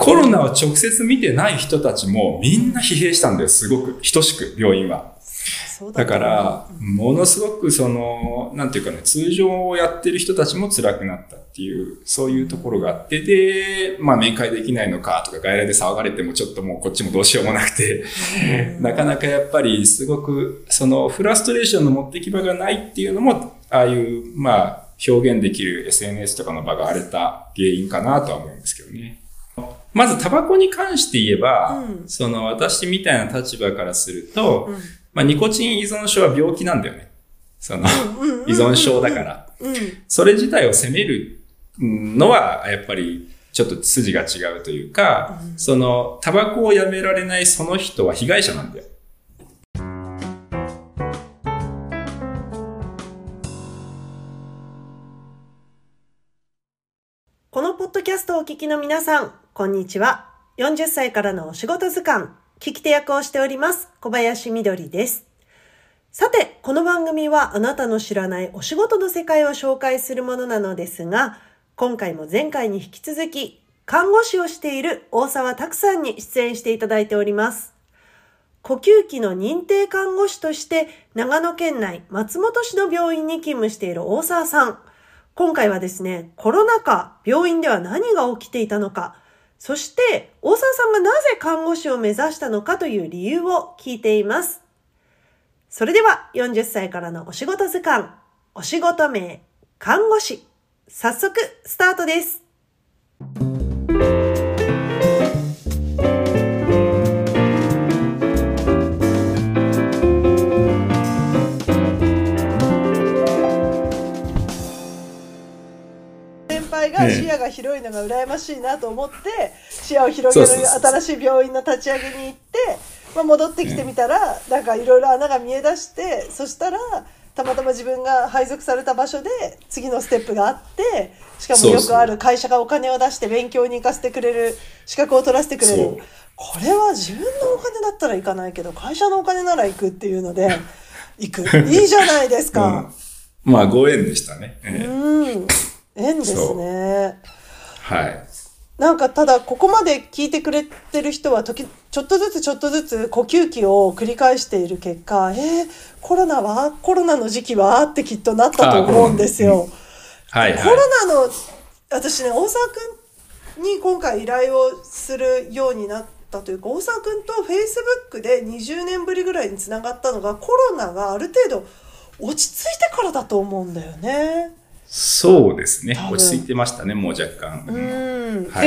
コロナを直接見てない人たちもみんな疲弊したんだよ、すごく。等しく、病院は。だから、ものすごくその、なんていうかね、通常をやってる人たちも辛くなったっていう、そういうところがあって、で、まあ面会できないのかとか外来で騒がれてもちょっともうこっちもどうしようもなくて、なかなかやっぱりすごく、そのフラストレーションの持ってき場がないっていうのも、ああいう、まあ、表現できる SNS とかの場が荒れた原因かなとは思うんですけどね。まずタバコに関して言えば、うん、その私みたいな立場からすると、うん、まあニコチン依存症は病気なんだよね。その、依存症だから。それ自体を責めるのは、やっぱりちょっと筋が違うというか、うん、その、タバコをやめられないその人は被害者なんだよ。このポッドキャストをお聞きの皆さん、こんにちは。40歳からのお仕事図鑑、聞き手役をしております、小林みどりです。さて、この番組はあなたの知らないお仕事の世界を紹介するものなのですが、今回も前回に引き続き、看護師をしている大沢拓さんに出演していただいております。呼吸器の認定看護師として長野県内松本市の病院に勤務している大沢さん。今回はですね、コロナ禍、病院では何が起きていたのか、そして大沢さんがなぜ看護師を目指したのかという理由を聞いています。それでは40歳からのお仕事図鑑、お仕事名、看護師。早速スタートです。が視野が広いのが羨ましいなと思って、視野を広げる新しい病院の立ち上げに行って、まあ、戻ってきてみたら、なんかいろいろ穴が見え出してそしたらたまたま自分が配属された場所で次のステップがあってしかもよくある会社がお金を出して勉強に行かせてくれる資格を取らせてくれる。これは自分のお金だったら行かないけど会社のお金なら行くっていうので 行く。いいじゃないですか。うん、まあご縁でしたね。うん縁ですね。はい。なんかただここまで聞いてくれてる人は時ちょっとずつちょっとずつ呼吸器を繰り返している結果えー、コロナはコロナの時期はってきっとなったと思うんですよ。はい、はい、コロナの私ね大沢君に今回依頼をするようになったというか大沢君とフェイスブックで20年ぶりぐらいにつながったのがコロナがある程度落ち着いてからだと思うんだよね。そうですね。落ち着いてましたね、もう若干。うん。は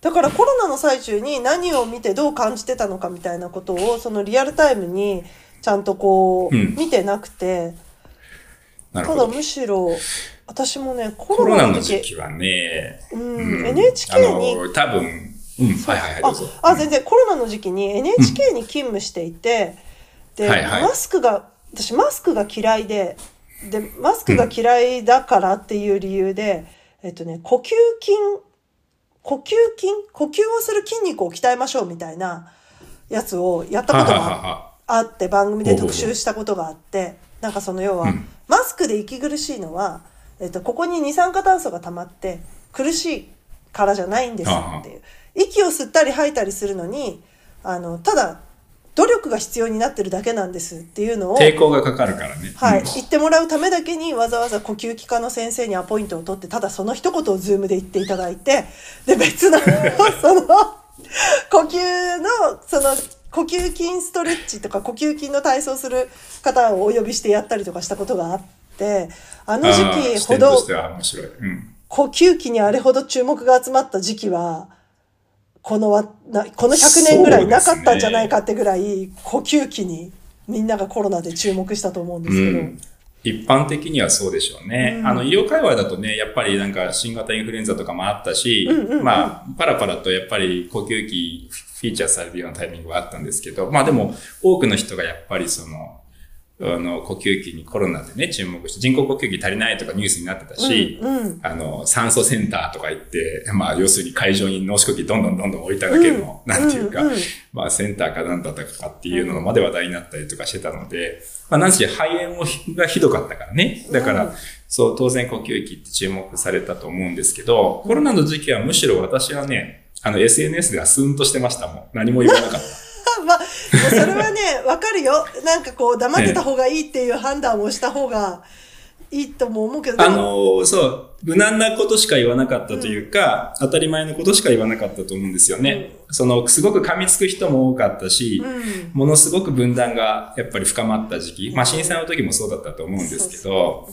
だからコロナの最中に何を見てどう感じてたのかみたいなことを、そのリアルタイムにちゃんとこう、うん、見てなくて、ただむしろ、私もね、コロナの時期はね、うん、うん、NHK に、多分、うん、はいはいはい。あ、全然コロナの時期に NHK に勤務していて、で、はいはい、マスクが、私マスクが嫌いで、で、マスクが嫌いだからっていう理由で、うん、えっとね、呼吸筋、呼吸筋呼吸をする筋肉を鍛えましょうみたいなやつをやったことがあって、番組で特集したことがあって、なんかその要は、マスクで息苦しいのは、えっと、ここに二酸化炭素が溜まって苦しいからじゃないんですっていう。息を吸ったり吐いたりするのに、あの、ただ努力が必要になってるだけなんですっていうのを抵抗がかかるからね、はい、言ってもらうためだけにわざわざ呼吸器科の先生にアポイントを取ってただその一言をズームで言っていただいてで別のその呼吸のその呼吸筋ストレッチとか呼吸筋の体操する方をお呼びしてやったりとかしたことがあってあの時期ほど、呼吸器にあれほど注目が集まった時期はこのわなこの100年ぐらいなかったんじゃないかってぐらい、呼吸器にみんながコロナで注目したと思うんですけど。うん一般的にはそうでしょうね。うん、あの、医療界隈だとね、やっぱりなんか新型インフルエンザとかもあったし、まあ、パラパラとやっぱり呼吸器フィーチャーされるようなタイミングはあったんですけど、まあでも、多くの人がやっぱりその、あの、呼吸器にコロナでね、注目して、人工呼吸器足りないとかニュースになってたし、うんうん、あの、酸素センターとか行って、まあ、要するに会場に脳死呼吸どんどんどんどん置いただけの、うん、なんていうか、うんうん、まあ、センターかなんだったかっていうのまで話題になったりとかしてたので、まあ、なんし肺炎がひどかったからね。だから、そう、当然呼吸器って注目されたと思うんですけど、コロナの時期はむしろ私はね、あの SNS ではスーンとしてましたもん。何も言わなかった。まあ、それはね、わかるよ。なんかこう、黙ってた方がいいっていう判断をした方がいいとも思うけど、あの、そう、無難なことしか言わなかったというか、当たり前のことしか言わなかったと思うんですよね。その、すごく噛みつく人も多かったし、うん。ものすごく分断がやっぱり深まった時期、まあ震災の時もそうだったと思うんですけど、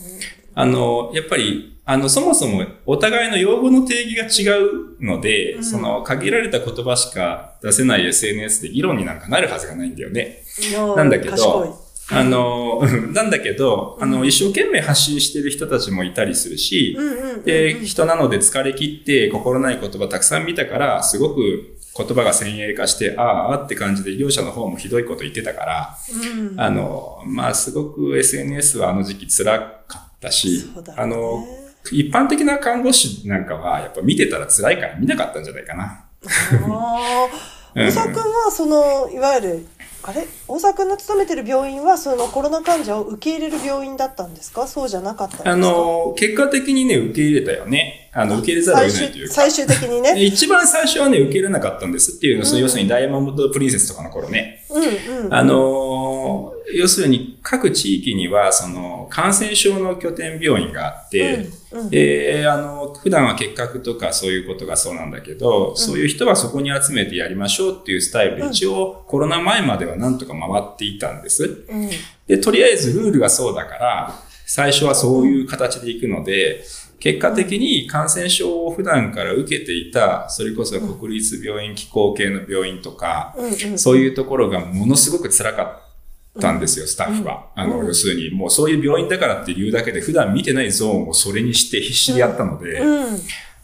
あの、やっぱり、あの、そもそもお互いの用語の定義が違うので、うん。その限られた言葉しか出せない SNS で議論になんかなるはずがないんだよね。のなんだけど、あの、なんだけど、あの、一生懸命発信してる人たちもいたりするし、で、人なので疲れ切って心ない言葉たくさん見たから、すごく言葉が先鋭化して、ああ、ああって感じで業者の方もひどいこと言ってたから、うん。あの、まあ、すごく SNS はあの時期辛かっただね。あの、一般的な看護師なんかは、やっぱ見てたら辛いから見なかったんじゃないかな。ああ、うん。大沢君はそのいわゆるあれ？大沢君の勤めてる病院はそのコロナ患者を受け入れる病院だったんですか？そうじゃなかったんですか？あの、結果的にね、受け入れたよね。あの、受け入れざるを最終得ないというか。最終的にね。一番最初はね、受け入れなかったんですっていうのは、その要するにダイヤモンドプリンセスとかの頃ね。うんうん。あのー要するに各地域には、その、感染症の拠点病院があって、うんうん。で、あの、普段は結核とかそういうことがそうなんだけど、そういう人はそこに集めてやりましょうっていうスタイルで、一応コロナ前まではなんとか回っていたんです。うん。で、とりあえずルールがそうだから、最初はそういう形で行くので、結果的に感染症を普段から受けていた、それこそ国立病院機構系の病院とか、うんうん。そういうところがものすごく辛かったんですよ、スタッフは。あの、要するに、もうそういう病院だからっていうだけで、普段見てないゾーンをそれにして必死でやったので、うん。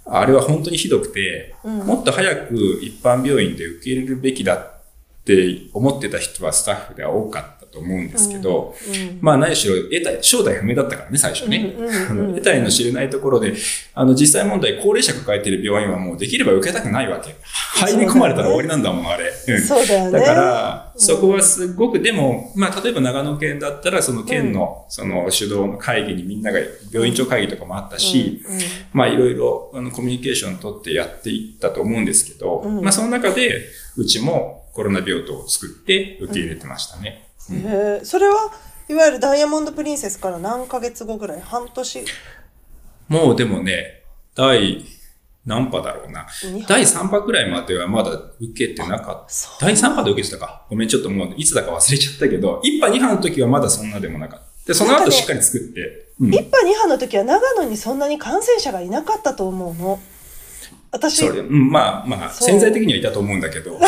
あれは本当にひどくて、うん。もっと早く一般病院で受け入れるべきだって思ってた人はスタッフでは多かったと思うんですけど、うんまあ何しろ得体、正体不明だったからね、最初ね。得体の知れないところで、あの実際問題、高齢者抱えてる病院はもうできれば受けたくないわけ。入り込まれたら終わりなんだもん、あれ。うんそうだよね。だから、そこはすごく、でも、まあ、例えば長野県だったら、その県の、その主導の会議にみんなが、病院長会議とかもあったし、まあ、いろいろ、あの、コミュニケーションを取ってやっていったと思うんですけど、うんまあ、その中で、うちもコロナ病棟を作って受け入れてましたね。へえそれはいわゆるダイヤモンドプリンセスから何ヶ月後ぐらい？半年？もうでもね、第何波だろうな第3波くらいまではまだ受けてなかった。第3波で受けてたか。ごめん、ちょっともういつだか忘れちゃったけど、1波2波の時はまだそんなでもなかった。で、その後しっかり作って。うん一波二波の時は長野にそんなに感染者がいなかったと思うの。私、それ、うん、まあまあ、潜在的にはいたと思うんだけど。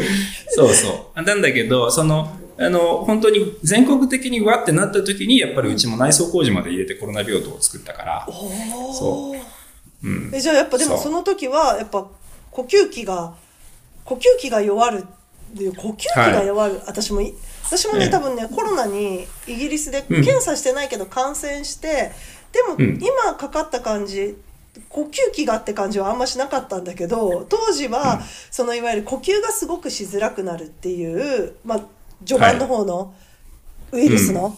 そうそう。なんだけど、その、あの、本当に全国的にわってなった時に、やっぱりうちも内装工事まで入れてコロナ病棟を作ったから。おそーうん。えじゃあやっぱでもその時はやっぱ呼吸器が呼吸器が弱るっていう呼吸器が弱る、私もい私もね、ええ多分ねコロナにイギリスでうん。検査してないけど感染して、でもうん。今かかった感じ呼吸器がって感じはあんましなかったんだけど当時は、そのいわゆる呼吸がすごくしづらくなるっていう、まあ、序盤の方のウイルスの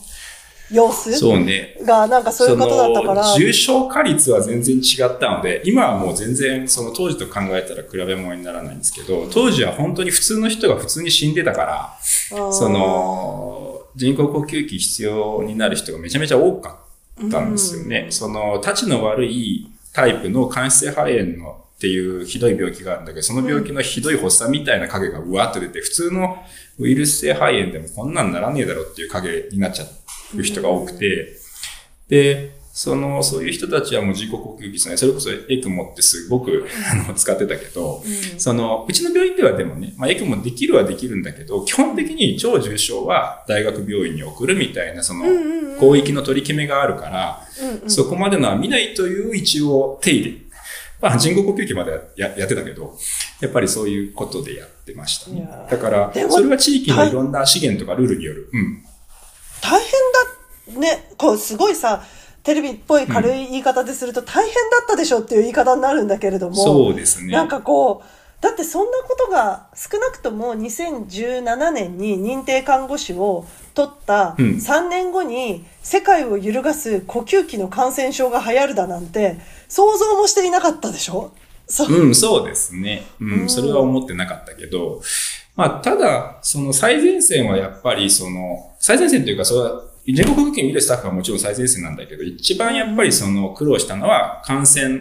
様子そうね。がなんかそういうことだったから。重症化率は全然違ったので、今はもう全然その当時と考えたら比べ物にならないんですけど、当時は本当に普通の人が普通に死んでたから、その人工呼吸器必要になる人がめちゃめちゃ多かったんですよね。その、立ちの悪いタイプの間質性肺炎のっていうひどい病気があるんだけど、その病気のひどい発作みたいな影がうわっと出て、普通のウイルス性肺炎でもこんなんならねえだろっていう影になっちゃう人が多くて、で、その、そういう人たちはもう人工呼吸器ですね。それこそエクモってすごく、あの、使ってたけど、その、うちの病院ではでもね、まあ、エクモできるはできるんだけど、基本的に超重症は大学病院に送るみたいな、そのんうんうん、広域の取り決めがあるから、うんうんそこまでのは見ないという一応手入れ。まあ、人工呼吸器までややってたけど、やっぱりそういうことでやってましたねだからそれは地域のいろんな資源とかルールによる。うん。大変だねこうすごいさテレビっぽい軽い言い方ですると大変だったでしょっていう言い方になるんだけれどもそうですね。なんかこうだってそんなことが少なくとも2017年に認定看護師を取ったうん3年後に世界を揺るがす呼吸器の感染症が流行るだなんて想像もしていなかったでしょ？そううん、そうですね。うん、それは思ってなかったけど、まあ、ただ、その最前線はやっぱり、その、最前線というか、それは、全国保険見るスタッフはもちろん最前線なんだけど、一番やっぱりその苦労したのは感染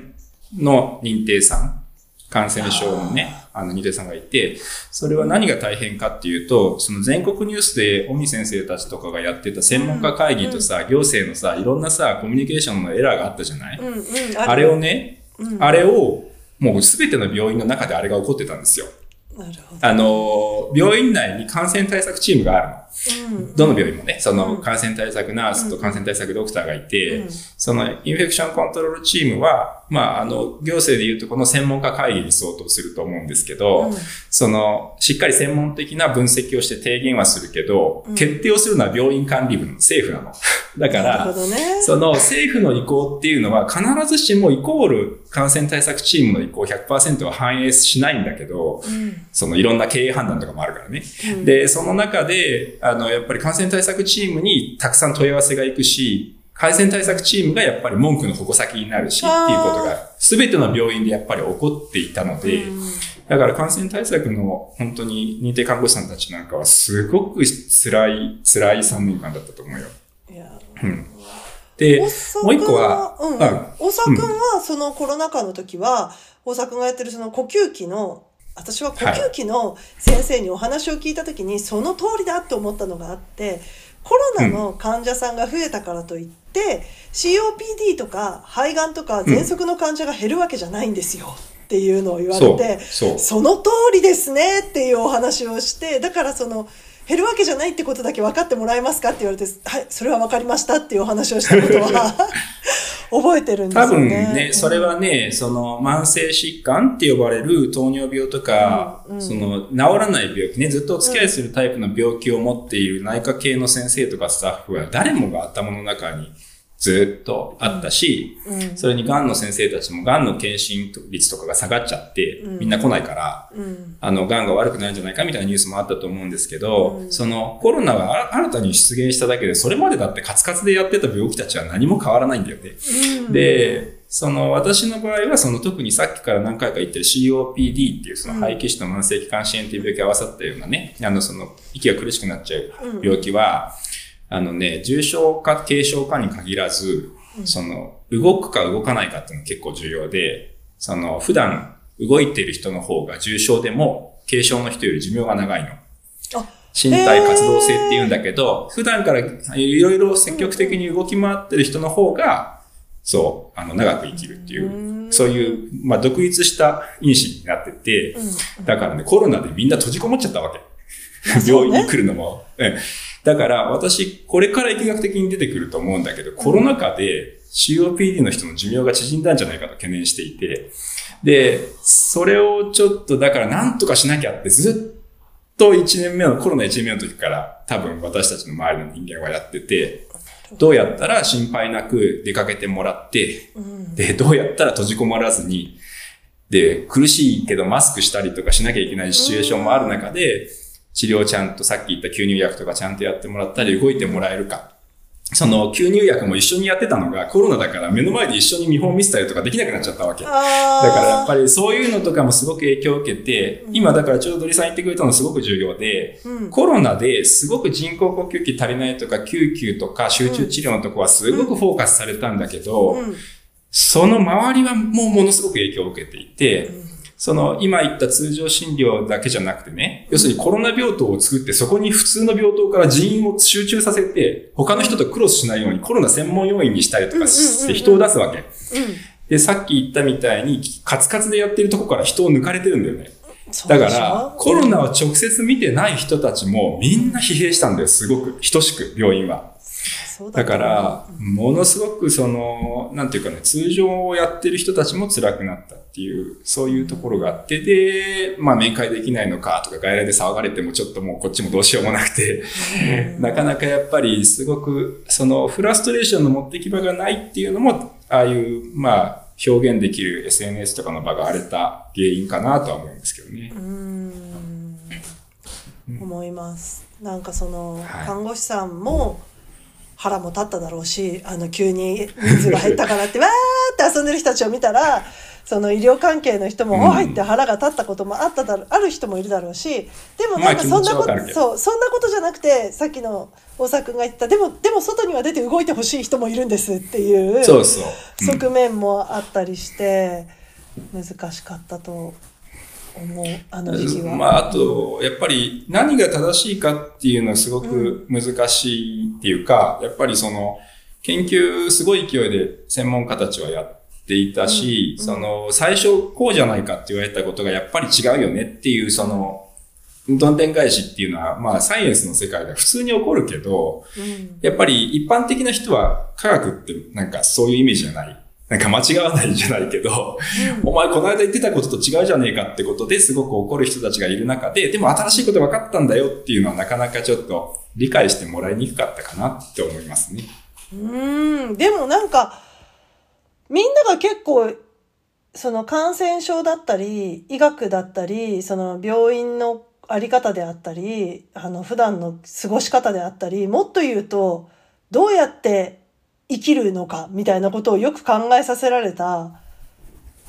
の認定さん。感染症のね、あの、認定さんがいて、それは何が大変かっていうと、その全国ニュースで、尾身先生たちとかがやってた専門家会議とさ、行政のさ、いろんなさ、コミュニケーションのエラーがあったじゃない、うんうん、あれをね、あれを、もうすべての病院の中であれが起こってたんですよ。あの、病院内に感染対策チームがあるの。どの病院もね、その感染対策ナースと感染対策ドクターがいて、そのインフェクションコントロールチームは、まあ、あの、行政で言うとこの専門家会議に相当すると思うんですけど、その、しっかり専門的な分析をして提言はするけど、決定をするのは病院管理部の政府なの。だから、その政府の意向っていうのは必ずしもイコール感染対策チームの意向100%は反映しないんだけど、そのいろんな経営判断とかもあるからね。で、その中で、あの、やっぱり感染対策チームにたくさん問い合わせが行くし、感染対策チームがやっぱり文句の矛先になるしっていうことが、すべての病院でやっぱり起こっていたので、だから感染対策の本当に認定看護師さんたちなんかはすごく辛い、辛い3年間だったと思うよ。いやうん。で、もう一個は、うん。大沢くんはそのコロナ禍の時は、大沢くんがやってるその呼吸器の私は呼吸器の先生にお話を聞いた時にその通りだと思ったのがあってコロナの患者さんが増えたからといって、うん、COPD とか肺がんとか喘息の患者が減るわけじゃないんですよ。っていうのを言われてその通りですねっていうお話をしてだからその減るわけじゃないってことだけ分かってもらえますかって言われてはいそれは分かりましたっていうお話をしたことは 覚えてるんですよね。多分ね、それはね、その慢性疾患って呼ばれる糖尿病とか、うんうん、その治らない病気ね、ずっとお付き合いするタイプの病気を持っている内科系の先生とかスタッフは誰もが頭の中にずっとあったし、うん、それに癌の先生たちも癌の検診率とかが下がっちゃって、みんな来ないから、うん、あの、癌が悪くなるんじゃないかみたいなニュースもあったと思うんですけど、うん、そのコロナが新たに出現しただけで、それまでだってカツカツでやってた病気たちは何も変わらないんだよね。で、その私の場合はその特にさっきから何回か言ってる COPD っていうその肺気腫と慢性気管支炎っていう病気が合わさったようなね、あのその息が苦しくなっちゃう病気は、あのね、重症化、軽症化に限らず、その、動くか動かないかっていうのが結構重要で、その、普段動いている人の方が重症でも、軽症の人より寿命が長いの。身体活動性って言うんだけど、普段からいろいろ積極的に動き回ってる人の方が、そう、あの、長く生きるっていう、そういう、まあ、独立した因子になってて、だからね、コロナでみんな閉じこもっちゃったわけ。病院に来るのも。だから私、これから疫学的に出てくると思うんだけど、コロナ禍で COPD の人の寿命が縮んだんじゃないかと懸念していて、で、それをちょっとだから何とかしなきゃってずっと1年目の、コロナ1年目の時から多分私たちの周りの人間はやってて、どうやったら心配なく出かけてもらって、で、どうやったら閉じこもらずに、で、苦しいけどマスクしたりとかしなきゃいけないシチュエーションもある中で、治療ちゃんとさっき言った吸入薬とかちゃんとやってもらったり動いてもらえるか。その吸入薬も一緒にやってたのがコロナだから目の前で一緒に見本見せたりとかできなくなっちゃったわけ。だからやっぱりそういうのとかもすごく影響を受けて、今だからちょうど鳥さん言ってくれたのすごく重要で、うん、コロナですごく人工呼吸器足りないとか救急とか集中治療のとこはすごくフォーカスされたんだけど、その周りはもうものすごく影響を受けていて、その、今言った通常診療だけじゃなくてね、要するにコロナ病棟を作って、そこに普通の病棟から人員を集中させて、他の人とクロスしないようにコロナ専門要員にしたりとかして人を出すわけ。で、さっき言ったみたいに、カツカツでやってるとこから人を抜かれてるんだよね。だから、コロナを直接見てない人たちもみんな疲弊したんだよ、すごく。等しく、病院は。だから、ものすごくその、なんていうかね、通常をやってる人たちも辛くなったっていう、そういうところがあって、で、まあ面会できないのかとか外来で騒がれてもちょっともうこっちもどうしようもなくて、なかなかやっぱりすごく、そのフラストレーションの持ってき場がないっていうのも、ああいう、まあ、表現できる SNS とかの場が荒れた原因かなとは思うんですけどね。うん、思います。なんかその、看護師さんも、腹も立っただろうしあの急に人数が減ったからってわーって遊んでる人たちを見たらその医療関係の人も、おいって腹が立ったこともあっただろう、ある人もいるだろうし、でもなんかそんなこと、そう、そんなことじゃなくて、さっきの大沢君が言った、でも、でも外には出て動いてほしい人もいるんですっていう。側面もあったりして、難しかったと思う、あの時期は。まあ、あと、やっぱり何が正しいかっていうのはすごく難しいっていうか、うん、やっぱりその、研究すごい勢いで専門家たちはやっていたし、うん、その、最初こうじゃないかって言われたことがやっぱり違うよねっていう、その、どんでん返しっていうのは、まあ、サイエンスの世界では普通に起こるけど、うん、やっぱり一般的な人は科学ってなんかそういうイメージじゃない。なんか間違わないんじゃないけど、うん、お前この間言ってたことと違うじゃねえかってことですごく怒る人たちがいる中で、でも新しいこと分かったんだよっていうのはなかなかちょっと理解してもらいにくかったかなって思いますね。うん、でもなんか、みんなが結構、その感染症だったり、医学だったり、その病院のあり方であったり、あの普段の過ごし方であったり、もっと言うと、どうやって生きるのかみたいなことをよく考えさせられた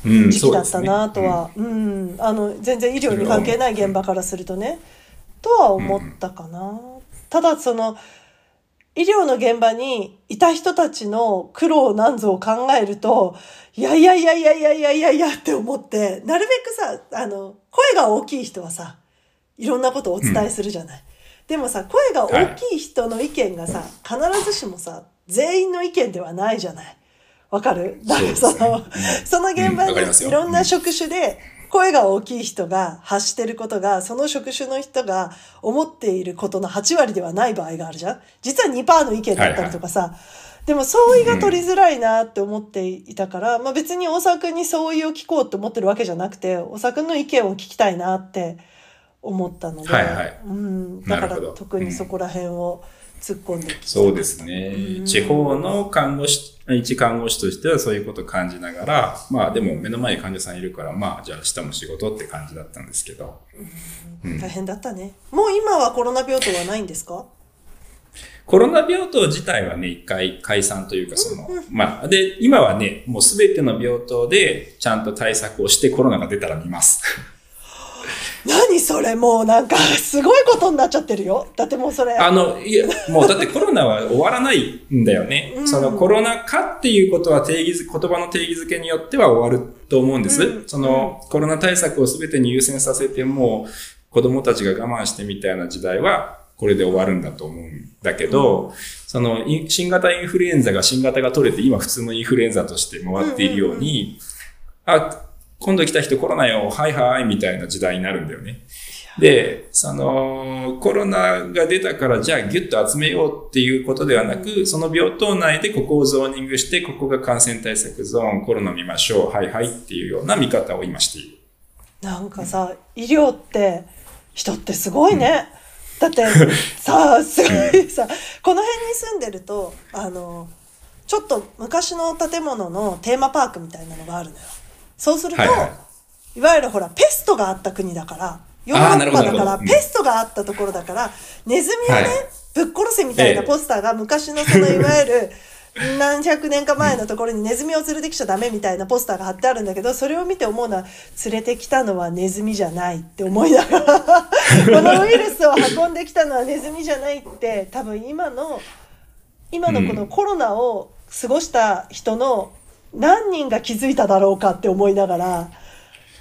時期だったなとは、うん、うん、あの全然医療に関係ない現場からするとね、とは思ったかな。ただその医療の現場にいた人たちの苦労なんぞを考えると、いやいやいやいやいやいやいやいやって思って、なるべくさ、あの、声が大きい人はさ、いろんなことをお伝えするじゃない。うん、でもさ、声が大きい人の意見がさ、必ずしもさ、全員の意見ではないじゃない。わかる？だからその、その現場にいろんな職種で、声が大きい人が発してることが、その職種の人が思っていることの8割ではない場合があるじゃん。実は2%の意見だったりとかさ、はいはい、でも相違が取りづらいなって思っていたから、うん、まあ別に大沢くんに相違を聞こうって思ってるわけじゃなくて、大沢くんの意見を聞きたいなって思ったので、はいはい、うん、だから特にそこら辺を、うん突っ込んできそうですね。地方の看護師、一看護師としてはそういうことを感じながら、まあでも目の前に患者さんいるから、まあじゃあ明日も仕事って感じだったんですけど。うん、大変だったね。もう今はコロナ病棟はないんですか？コロナ病棟自体はね、一回解散というか、その、まあ、で、今はね、もうすべての病棟でちゃんと対策をしてコロナが出たら見ます。何それもうなんか すごいことになっちゃってるよ。だってもうそれ。あの、いや、もうだってコロナは終わらないんだよね。うん、そのコロナ禍っていうことは定義、言葉の定義づけによっては終わると思うんです。うん、そのコロナ対策を全てに優先させても、子供たちが我慢してみたいな時代は、これで終わるんだと思うんだけど、うん、その、新型インフルエンザが新型が取れて、今普通のインフルエンザとして回っているように、あ、今度来た人コロナよ、はいはい、みたいな時代になるんだよね。で、その、コロナが出たからじゃあギュッと集めようっていうことではなく、その病棟内でここをゾーニングして、ここが感染対策ゾーン、コロナ見ましょう、はいはいっていうような見方を今している。なんかさ、医療って、人ってすごいね。うん、だって、さあ、すごいさ、この辺に住んでると、あの、ちょっと昔の建物のテーマパークみたいなのがあるのよ。そうすると、はいはい、いわゆるほら、ペストがあった国だから、ヨーロッパだから、ペストがあったところだから、ネズミをね、はい、ぶっ殺せみたいなポスターが昔のその、いわゆる、何百年か前のところにネズミを連れてきちゃダメみたいなポスターが貼ってあるんだけど、それを見て思うのは、連れてきたのはネズミじゃないって思いながら、このウイルスを運んできたのはネズミじゃないって、多分今の、今のこのコロナを過ごした人の何人が気づいただろうかって思いながら、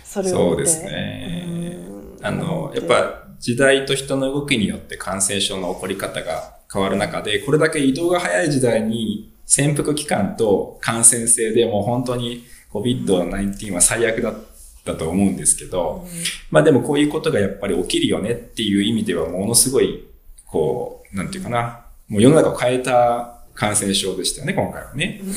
それをそうですね。あの、やっぱ時代と人の動きによって感染症の起こり方が変わる中で、これだけ移動が早い時代に潜伏期間と感染性でもう本当に COVID-19 は最悪だったと思うんですけど、うん、まあでもこういうことがやっぱり起きるよねっていう意味ではものすごい、こう、なんていうかな、もう世の中を変えた感染症でしたよね、今回はね。うん、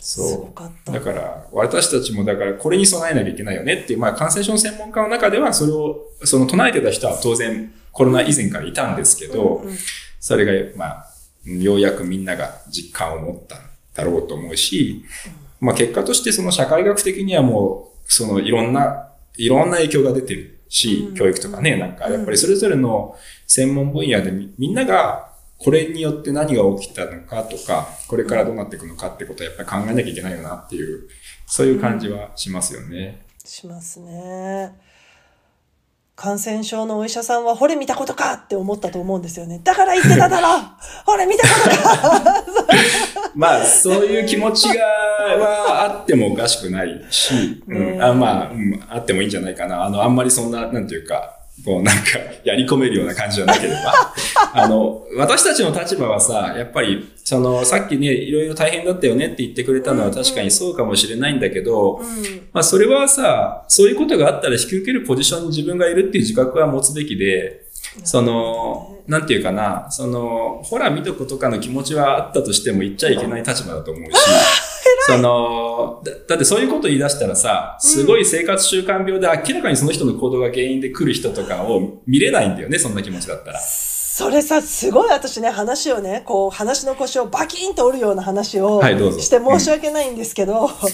そう。だから、私たちもだからこれに備えなきゃいけないよねっていう、まあ感染症の専門家の中ではそれを、その唱えてた人は当然コロナ以前からいたんですけど、うんうん、それが、まあ、ようやくみんなが実感を持ったんだろうと思うし、まあ結果としてその社会学的にはもう、そのいろんな、いろんな影響が出てるし、教育とかね、なんかやっぱりそれぞれの専門分野でみんながこれによって何が起きたのかとか、これからどうなっていくのかってことはやっぱり考えなきゃいけないよなっていう、そういう感じはしますよね。うん、しますね。感染症のお医者さんは、ほれ見たことかって思ったと思うんですよね。だから言ってただろ ほれ見たことかまあ、そういう気持ちが、はあってもおかしくないし、うん、あまあ、うん、あってもいいんじゃないかな。あの、あんまりそんな、なんていうか、こうなんかやり込めるような感じじゃなければ。あの、私たちの立場はさ、やっぱり、その、さっきね、いろいろ大変だったよねって言ってくれたのは確かにそうかもしれないんだけど、うん。うん、まあそれはさ、そういうことがあったら引き受けるポジションに自分がいるっていう自覚は持つべきで、その、なんていうかな、その、ほら見とことかの気持ちはあったとしても言っちゃいけない立場だと思うし、そのだ、だってそういうこと言い出したらさ、すごい生活習慣病で明らかにその人の行動が原因で来る人とかを見れないんだよね、そんな気持ちだったら。それさ、すごい私ね、話をね、こう、話の腰をバキンと折るような話をして申し訳ないんですけど、はい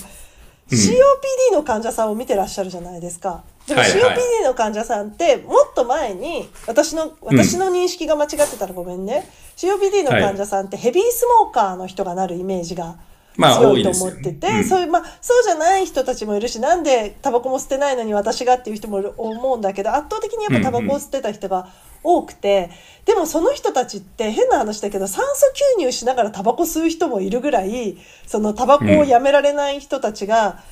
うん、COPD の患者さんを見てらっしゃるじゃないですか。でも COPD の患者さんって、もっと前に、私の、私の認識が間違ってたらごめんね。COPD の患者さんってヘビースモーカーの人がなるイメージが強いと思ってて、まあそういう、まあ、そうじゃない人たちもいるし、なんでタバコも捨てないのに私がっていう人も思うんだけど、圧倒的にやっぱタバコを捨てた人が多くて、うんうん、でもその人たちって変な話だけど、酸素吸入しながらタバコ吸う人もいるぐらい、そのタバコをやめられない人たちが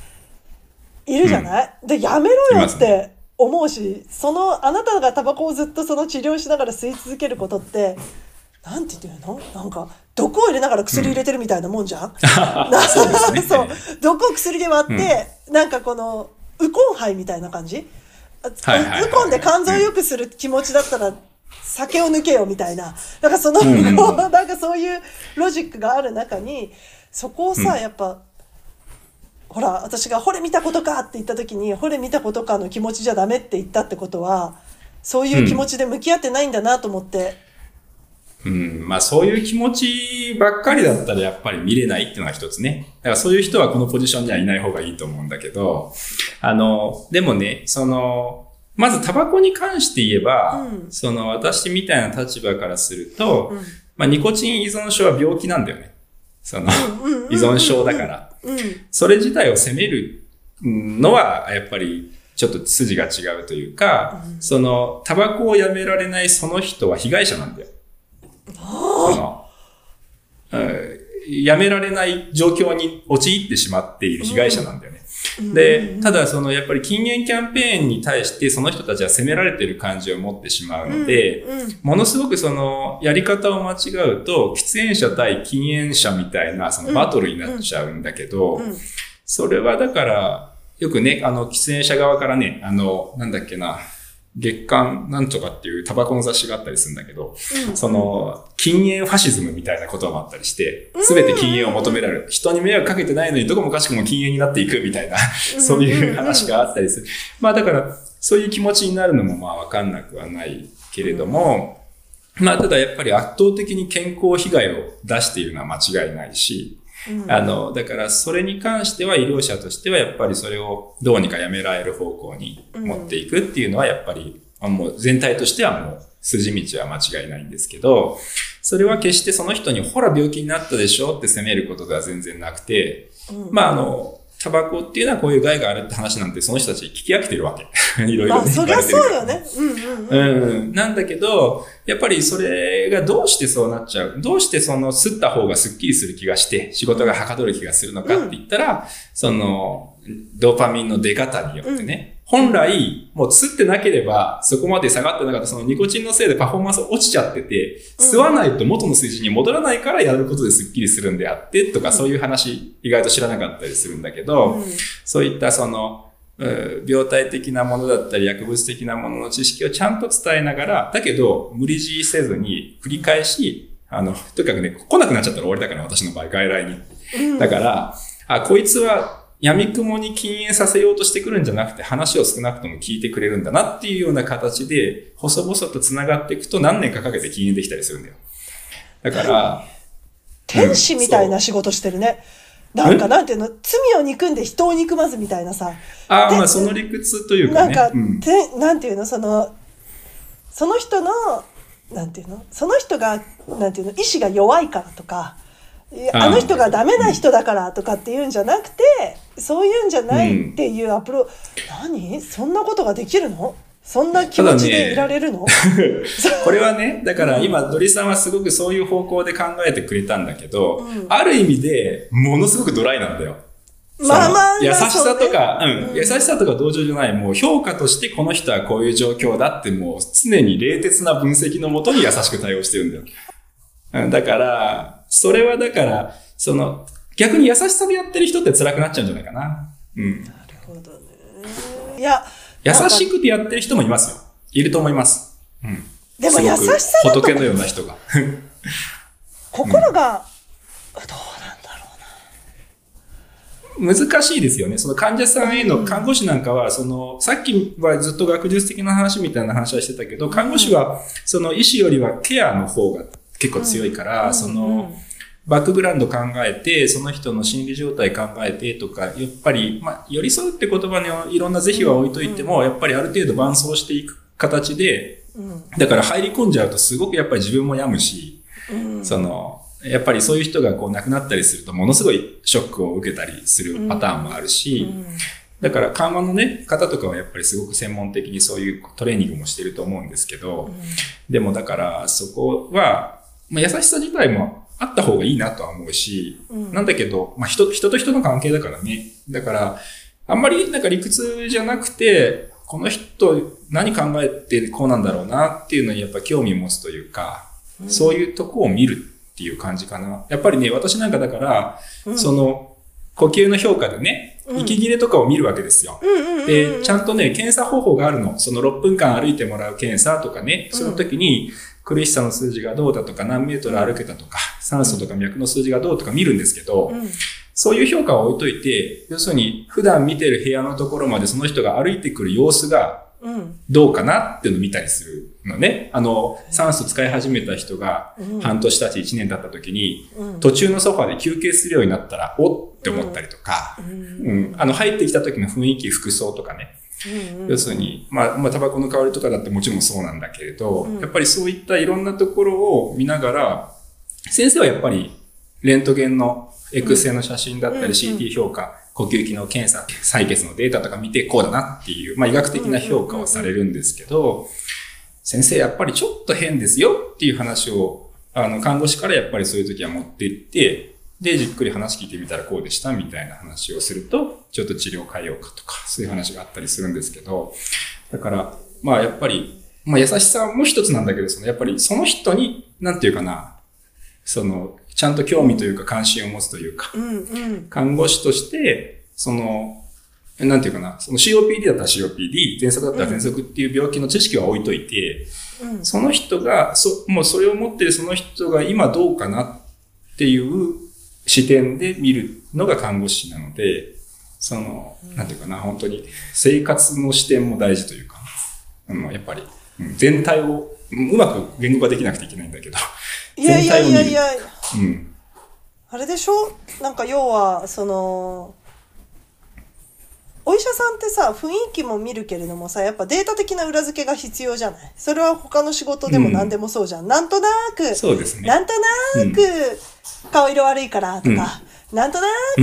いるじゃない、うん、で、やめろよって思うし、その、あなたがタバコをずっとその治療しながら吸い続けることって、なんて言ってるの？なんか、毒を入れながら薬入れてるみたいなもんじゃん、うん、そうね、そう。毒を薬で割って、うん、なんかこの、ウコン肺みたいな感じ、はいはいはい、ウコンで肝臓を良くする気持ちだったら、酒を抜けよみたいな。なんかその、うん、なんかそういうロジックがある中に、そこをさ、やっぱ、ほら、私が、ほれ見たことかって言った時に、ほれ見たことかの気持ちじゃダメって言ったってことは、そういう気持ちで向き合ってないんだなと思って、うん、まあそういう気持ちばっかりだったらやっぱり見れないっていうのが一つね。だからそういう人はこのポジションにはいない方がいいと思うんだけど、あの、でもね、その、まずタバコに関して言えば、うん、その私みたいな立場からすると、うん、まあニコチン依存症は病気なんだよね。その、依存症だから。それ自体を責めるのはやっぱりちょっと筋が違うというか、うん、その、タバコをやめられないその人は被害者なんだよ。その、やめられない状況に陥ってしまっている被害者なんだよね。で、ただそのやっぱり禁煙キャンペーンに対してその人たちは責められてる感じを持ってしまうので、ものすごくそのやり方を間違うと喫煙者対禁煙者みたいなそのバトルになっちゃうんだけど、それはだからよくね、あの喫煙者側からね、あの、なんだっけな、月刊なんとかっていうタバコの雑誌があったりするんだけど、うん、その、禁煙ファシズムみたいな言葉もあったりして、すべて禁煙を求められる。人に迷惑かけてないのにどこもかしくも禁煙になっていくみたいな、そういう話があったりする。まあだから、そういう気持ちになるのもまあわかんなくはないけれども、まあただやっぱり圧倒的に健康被害を出しているのは間違いないし、あの、だからそれに関しては医療者としてはやっぱりそれをどうにかやめられる方向に持っていくっていうのはやっぱり、うん、もう全体としてはもう筋道は間違いないんですけど、それは決してその人にほら病気になったでしょって責めることでは全然なくて、うん、まああの、タバコっていうのはこういう害があるって話なんてその人たち聞き飽きてるわけ。いろいろね。そりゃそうよね。うんうん、うん、なんだけど、やっぱりそれがどうしてそうなっちゃう？どうしてその吸った方がスッキリする気がして仕事がはかどる気がするのかって言ったら、うん、その、ドーパミンの出方によってね、本来、もう吸ってなければ、そこまで下がってなかった、そのニコチンのせいでパフォーマンス落ちちゃってて、吸わないと元の水準に戻らないからやることでスッキリするんであって、とか、そういう話、意外と知らなかったりするんだけど、そういったその、病態的なものだったり薬物的なものの知識をちゃんと伝えながら、だけど無理強いせずに繰り返し、あの、とにかくね、来なくなっちゃったら終わりだから、私の場合、外来に。だから、あ、こいつは闇雲に禁煙させようとしてくるんじゃなくて話を少なくとも聞いてくれるんだなっていうような形で、細々と繋がっていくと何年かかけて禁煙できたりするんだよ。だから、天使みたいな仕事してるね。なんか、なんていうの、罪を憎んで人を憎まずみたいなさ。ああ、まあその理屈というかね。なんか、うん、てなんていうの、その、その人のなんていうのその人が、なんていうの意志が弱いからとか、あの人がダメな人だからとかっていうんじゃなくて、そういうんじゃないっていうアプロうん、何？そんなことができるの？そんな気持ちでいられるの、ね、これはね、だから今、ドリさんはすごくそういう方向で考えてくれたんだけど、うん、ある意味でものすごくドライなんだよ。まあまあ、優しさとか、うね、うん、優しさとか同情じゃない、もう評価としてこの人はこういう状況だってもう常に冷徹な分析のもとに優しく対応してるんだよ。うん、だから、それはだから、その、逆に優しさでやってる人って辛くなっちゃうんじゃないかな。うん。なるほどね。いや、優しくてやってる人もいますよ。いると思います。うん。でも優しさだと仏のような人が。心が、うん、どう難しいですよね。その患者さんへの看護師なんかは、その、さっきはずっと学術的な話みたいな話はしてたけど、看護師は、その医師よりはケアの方が結構強いから、その、バックグラウンド考えて、その人の心理状態考えてとか、やっぱり、まあ、寄り添うって言葉にいろんな是非は置いといても、やっぱりある程度伴走していく形で、だから入り込んじゃうとすごくやっぱり自分も病むし、その、やっぱりそういう人がこう亡くなったりするとものすごいショックを受けたりするパターンもあるし、だから緩和のね、方とかはやっぱりすごく専門的にそういうトレーニングもしてると思うんですけど、でもだからそこは、まあ、優しさ自体もあった方がいいなとは思うし、なんだけど、まあ人、人と人の関係だからね。だから、あんまりなんか理屈じゃなくて、この人何考えてこうなんだろうなっていうのにやっぱ興味を持つというか、そういうとこを見るっていう感じかな。やっぱりね、私なんかだから、うん、その、呼吸の評価でね、息切れとかを見るわけですよ。で、ちゃんとね、検査方法があるの。その6分間歩いてもらう検査とかね、その時に苦しさの数字がどうだとか、何メートル歩けたとか、酸素とか脈の数字がどうとか見るんですけど、そういう評価を置いといて、要するに普段見てる部屋のところまでその人が歩いてくる様子がどうかなっていうのを見たりするのね。あの、酸素使い始めた人が半年経ち1年経った時に、途中のソファで休憩するようになったら、おって思ったりとか、うん、あの、入ってきた時の雰囲気、服装とかね。要するに、まあ、まあ、タバコの香りとかだってもちろんそうなんだけれど、やっぱりそういったいろんなところを見ながら、先生はやっぱり、レントゲンの X 線の写真だったり CT 評価、呼吸器の検査、採血のデータとか見てこうだなっていう、まあ医学的な評価をされるんですけど、先生やっぱりちょっと変ですよっていう話を、あの、看護師からやっぱりそういう時は持っていって、で、じっくり話聞いてみたらこうでしたみたいな話をすると、ちょっと治療変えようかとか、そういう話があったりするんですけど、だから、まあやっぱり、まあ優しさも一つなんだけど、そのやっぱりその人に、なんていうかな、その、ちゃんと興味というか関心を持つというか、うんうん、看護師として、その、なんていうかな、その COPD だったら COPD、喘息だったら喘息っていう病気の知識は置いといて、うん、その人が、そ、もうそれを持ってるその人が今どうかなっていう視点で見るのが看護師なので、その、うん、なんていうかな、本当に生活の視点も大事というか、あの、やっぱり、全体をうまく言語化できなくていけないんだけど、いやいやいやいや、うん、あれでしょ？なんか要はそのお医者さんってさ雰囲気も見るけれどもさやっぱデータ的な裏付けが必要じゃない？それは他の仕事でも何でもそうじゃん、うん、なんとなくそうですね。なんとなく顔色悪いからとか、うん、なんとなく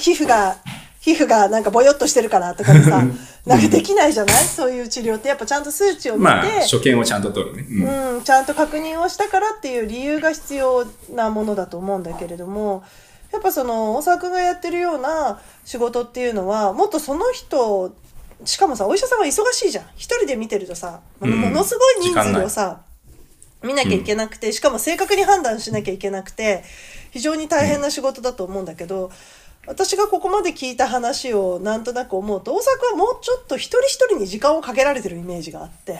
皮膚が皮膚がなんかぼよっとしてるからとかでさ、なんかできないじゃない？そういう治療って。やっぱちゃんと数値を見て、まあ、所見をちゃんと取るね、うん、うん、ちゃんと確認をしたからっていう理由が必要なものだと思うんだけれども、やっぱその大沢君がやってるような仕事っていうのはもっとその人しかもさお医者さんは忙しいじゃん。一人で見てるとさ、ものすごい人数をさ見なきゃいけなくて、しかも正確に判断しなきゃいけなくて非常に大変な仕事だと思うんだけど、私がここまで聞いた話をなんとなく思うと大阪はもうちょっと一人一人に時間をかけられてるイメージがあって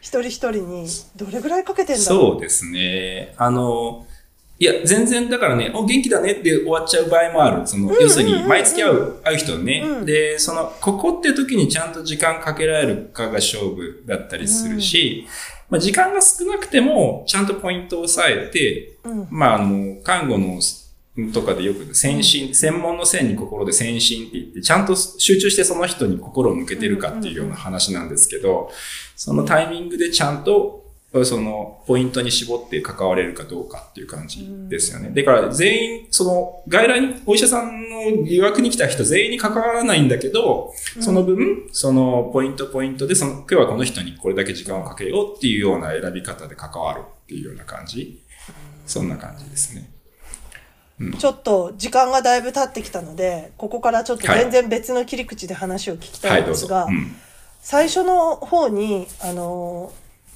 一人一人にどれぐらいかけてんだろう。そうですね。あのいや全然だからねお元気だねって終わっちゃう場合もある。その、要するに毎月会う会う人ね、うん、でそのここって時にちゃんと時間かけられるかが勝負だったりするし、うん、まあ、時間が少なくてもちゃんとポイントを押さえて、うん、まああの看護のとかでよく、先進、専門の線に心で先進って言って、ちゃんと集中してその人に心を向けてるかっていうような話なんですけど、そのタイミングでちゃんと、その、ポイントに絞って関われるかどうかっていう感じですよね。だから全員、その、外来に、お医者さんの疑惑に来た人全員に関わらないんだけど、その分、その、ポイントポイントで、その、今日はこの人にこれだけ時間をかけようっていうような選び方で関わるっていうような感じ。そんな感じですね。ちょっと時間がだいぶ経ってきたので、ここからちょっと全然別の切り口で話を聞きたいんですが、最初の方に、あの、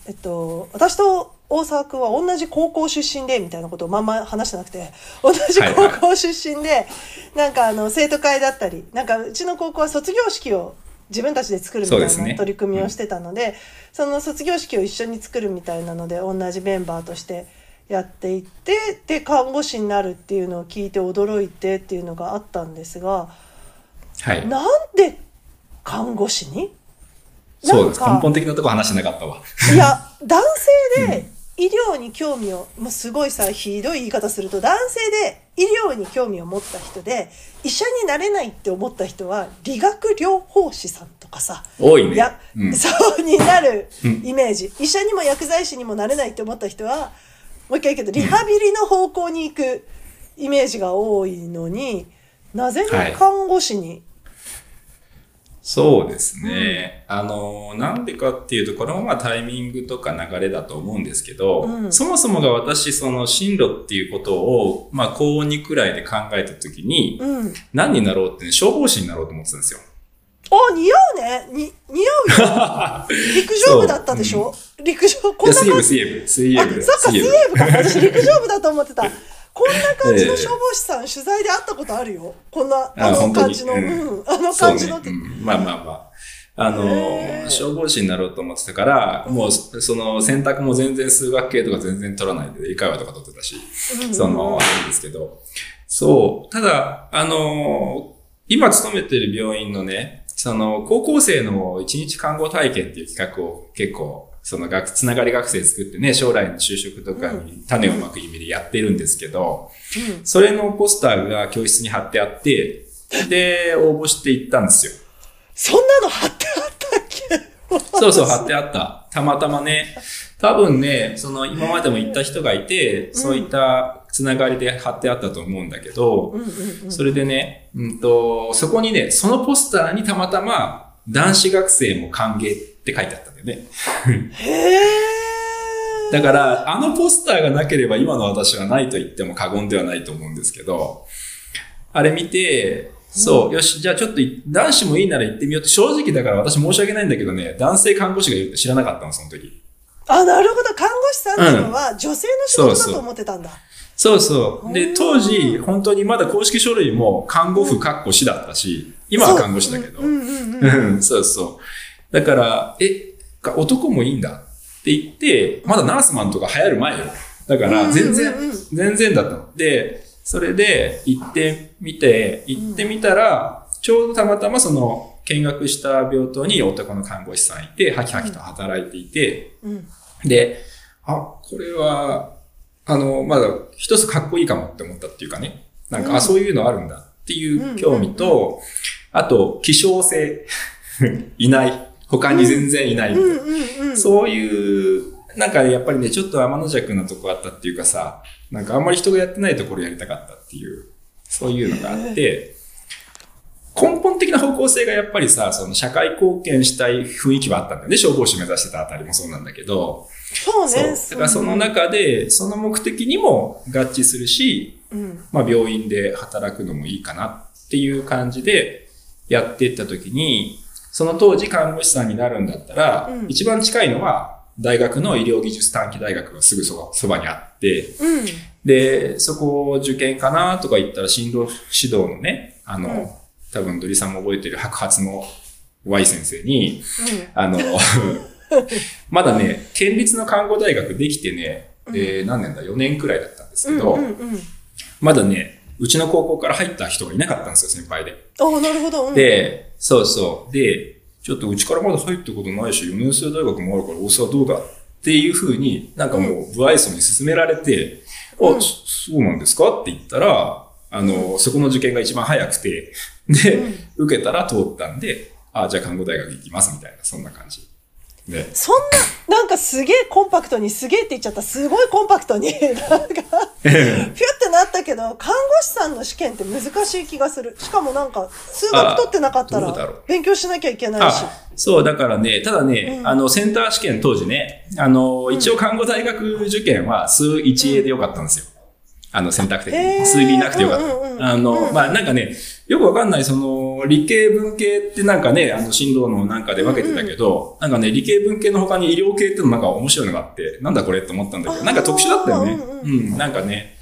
えっと、私と大沢君は同じ高校出身で、みたいなことをまんま話してなくて、同じ高校出身で、なんかあの、生徒会だったり、なんかうちの高校は卒業式を自分たちで作るみたいな取り組みをしてたので、そ、ねうん、その卒業式を一緒に作るみたいなので、同じメンバーとしてやっていってで看護師になるっていうのを聞いて驚いてっていうのがあったんですが、はい、なんで看護師にそうです。根本的なとこ話してなかったわ。いや 男性で医療に興味を、もうすごいさひどい言い方すると男性で医療に興味を持った人で医者になれないって思った人は理学療法士さんとかさ多いね、うん、そうになるイメージ、医者にも薬剤師にもなれないって思った人はもう一回言うけどリハビリの方向に行くイメージが多いのに、なぜ看護師に、はい、そうですね。うん、あの、なんでかっていうと、これもまあタイミングとか流れだと思うんですけど、うん、そもそもが私、その進路っていうことを、まあ高2くらいで考えたときに、うん、何になろうって、ね、消防士になろうと思ってたんですよ。あ、似合うね。に、似合うよ。陸上部だったでしょ、うん、陸上、こんな感じ？水泳部、水泳部。そっか、水泳部か。私陸上部だと思ってた。こんな感じの消防士さん、取材で会ったことあるよ。こんな、あの感じの、うん、あの感じの、まあまあまあ。あの、消防士になろうと思ってたから、もう、その、選択も全然数学系とか全然取らないで、英会話とか取ってたし、その、あるんですけど、そう。ただ、あの、今勤めてる病院のね、その、高校生の一日看護体験っていう企画を結構、その学、つながり学生作ってね、将来の就職とかに種をまく意味でやってるんですけど、うん、それのポスターが教室に貼ってあって、で、応募していったんですよ。そんなの貼ってあったっけ？そうそう、貼ってあった。たまたまね、多分ね、その今までも行った人がいて、そういったつながりで貼ってあったと思うんだけど、それでね、うんと、そこにね、そのポスターにたまたま男子学生も歓迎って書いてあったんだよね。へー。だから、あのポスターがなければ今の私はないと言っても過言ではないと思うんですけど、あれ見て、そう、よし、じゃあちょっと男子もいいなら行ってみようって正直だから私申し訳ないんだけどね、男性看護師がいるって知らなかったの、その時。あ、なるほど。看護師さんっていうのは女性の仕事だと思ってたんだ。そうそう。で、当時、本当にまだ公式書類も看護婦括弧師だったし、今は看護師だけど。そうそう。だから、え、男もいいんだって言って、まだナースマンとか流行る前よ。だから、全然、全然だったの。で、それで行ってみて、行ってみたら、ちょうどたまたまその、見学した病棟に男の看護師さんいて、ハキハキと働いていて、で、あ、これは、あの、まだ一つかっこいいかもって思ったっていうかね。なんか、うん、あ、そういうのあるんだっていう興味と、あと、希少性 いない。他に全然いないみたいな。そういう、なんかやっぱりね、ちょっと天の弱なとこあったっていうかさ、なんかあんまり人がやってないところやりたかったっていう、そういうのがあって、根本的な方向性がやっぱりさ、その社会貢献したい雰囲気はあったんだよね。消防士目指してたあたりもそうなんだけど。そうね。だからその中で、その目的にも合致するし、うん、まあ病院で働くのもいいかなっていう感じでやっていった時に、その当時看護師さんになるんだったら、うん、一番近いのは大学の医療技術短期大学がすぐそばにあって、うん、で、そこを受験かなとか言ったら進路指導のね、あの、多分ドリさんも覚えてる白髪の Y 先生に、あの、まだね、県立の看護大学できてね、えー、何年だ、4年くらいだったんですけど、まだね、うちの高校から入った人がいなかったんですよ、先輩で。ああ、なるほど。うん、で、そうそう。で、ちょっとうちからまだ入ったことないし、4年生大学もあるから大沢どうだっていうふうに、なんかもう、不愛想に勧められて、うん、あ、そうなんですかって言ったら、あの、そこの受験が一番早くて、で、うん、受けたら通ったんで、あ、じゃあ看護大学行きますみたいな、そんな感じ。で。そんな、なんかすげえコンパクトに、すげえって言っちゃった。すごいコンパクトに、なんか、ピュってなったけど、看護師さんの試験って難しい気がする。しかもなんか、数学取ってなかったら、勉強しなきゃいけないし。そう、だからね、ただね、うん、あの、センター試験当時ね、あの、一応看護大学受験は数 1A でよかったんですよ。あの、選択的に。数 B なくてよかった。あの、まあ、なんかね、よくわかんない、その、理系文系ってなんかね、あの、進路のなんかで分けてたけど、なんかね、理系文系の他に医療系ってのなんか面白いのがあって、なんだこれって思ったんだけど、なんか特殊だったよね。うん、なんかね、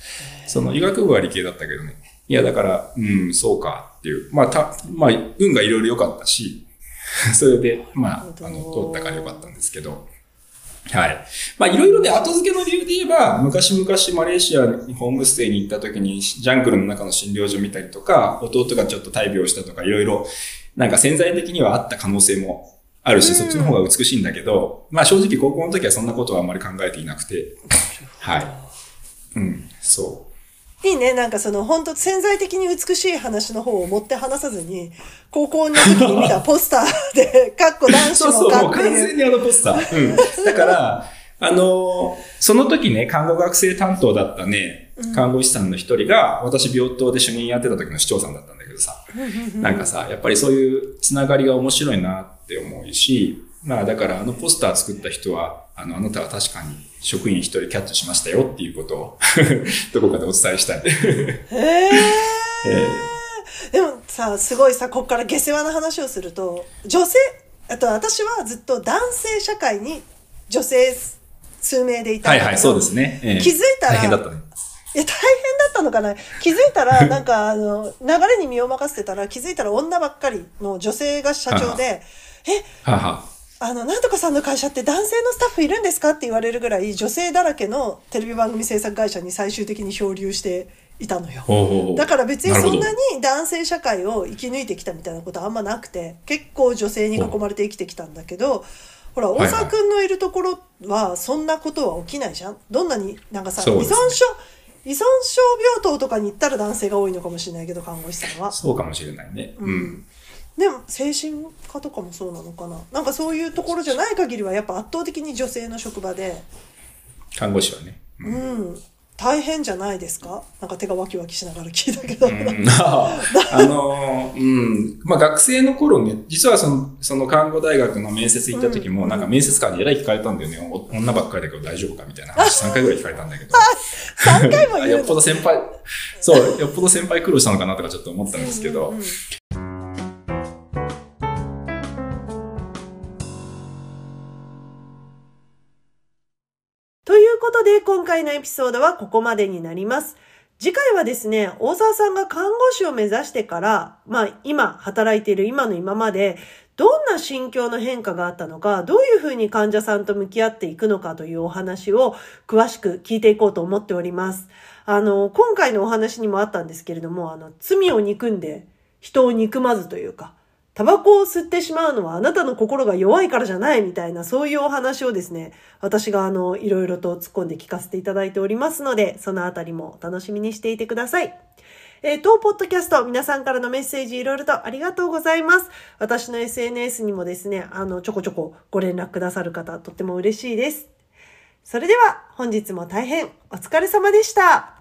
その医学部は理系だったけどね。いや、だから、うん、そうかっていう。まあ、た、まあ、運がいろいろ良かったし、それで、まあ、あの、通ったから良かったんですけど、はい。まあ、いろいろね、後付けの理由で言えば、昔々マレーシアにホームステイに行った時に、ジャングルの中の診療所見たりとか、弟がちょっと大病したとか、いろいろ、なんか潜在的にはあった可能性もあるし、そっちの方が美しいんだけど、まあ正直高校の時はそんなことはあんまり考えていなくて、はい。うん、そう。いいね。なんかその本当潜在的に美しい話の方を持って話さずに、高校の時に見たポスターで、かっこ男子もそうそう、もう完全にあのポスター。うん。だから、あの、その時ね、看護学生担当だったね、看護師さんの一人が、私病棟で主任やってた時の市長さんだったんだけどさ、なんかさ、やっぱりそういうつながりが面白いなって思うし、まあだからあのポスター作った人は、あの、あなたは確かに職員一人キャッチしましたよっていうことを どこかでお伝えしたい。へ えー、でもさ、すごいさ、こっから下世話な話をすると、女性、あと私はずっと男性社会に女性数名でいたはいはい、そうですね。えー、気づいたら、大変だったね。いや、大変だったのかな？気づいたら、なんか、あの、流れに身を任せてたら、気づいたら女ばっかりの女性が社長で、え、ははあの、なんとかさんの会社って男性のスタッフいるんですかって言われるぐらい女性だらけのテレビ番組制作会社に最終的に漂流していたのよ。だから別にそんなに男性社会を生き抜いてきたみたいなことはあんまなくて、結構女性に囲まれて生きてきたんだけど、ほら、大沢くんのいるところはそんなことは起きないじゃんどんなになんかさ、依存症、依存症病棟とかに行ったら男性が多いのかもしれないけど、看護師さんは。そうかもしれないね。うん、うんでも精神科とかもそうなのかな？なんかそういうところじゃない限りはやっぱ圧倒的に女性の職場で。看護師はね。うん、うん、大変じゃないですか？なんか手がワキワキしながら聞いたけど、うん、あのうん。まあ学生の頃ね実はそのその看護大学の面接行った時も、うん、なんか面接官にえらい聞かれたんだよね。女ばっかりだけど大丈夫かみたいな話3回ぐらい聞かれたんだけど。3回もよっぽど先輩そうよっぽど先輩苦労したのかなとかちょっと思ったんですけど、うんうんで今回のエピソードはここまでになります。次回はですね、大沢さんが看護師を目指してから、まあ今働いている今の今まで、どんな心境の変化があったのか、どういうふうに患者さんと向き合っていくのかというお話を詳しく聞いていこうと思っております。あの、今回のお話にもあったんですけれども、あの、罪を憎んで人を憎まずというか、タバコを吸ってしまうのはあなたの心が弱いからじゃないみたいなそういうお話をですね、私があの、いろいろと突っ込んで聞かせていただいておりますので、そのあたりも楽しみにしていてください。えー、当ポッドキャスト、皆さんからのメッセージいろいろとありがとうございます。私の SNS にもですね、あの、ちょこちょこご連絡くださる方、とっても嬉しいです。それでは、本日も大変お疲れ様でした。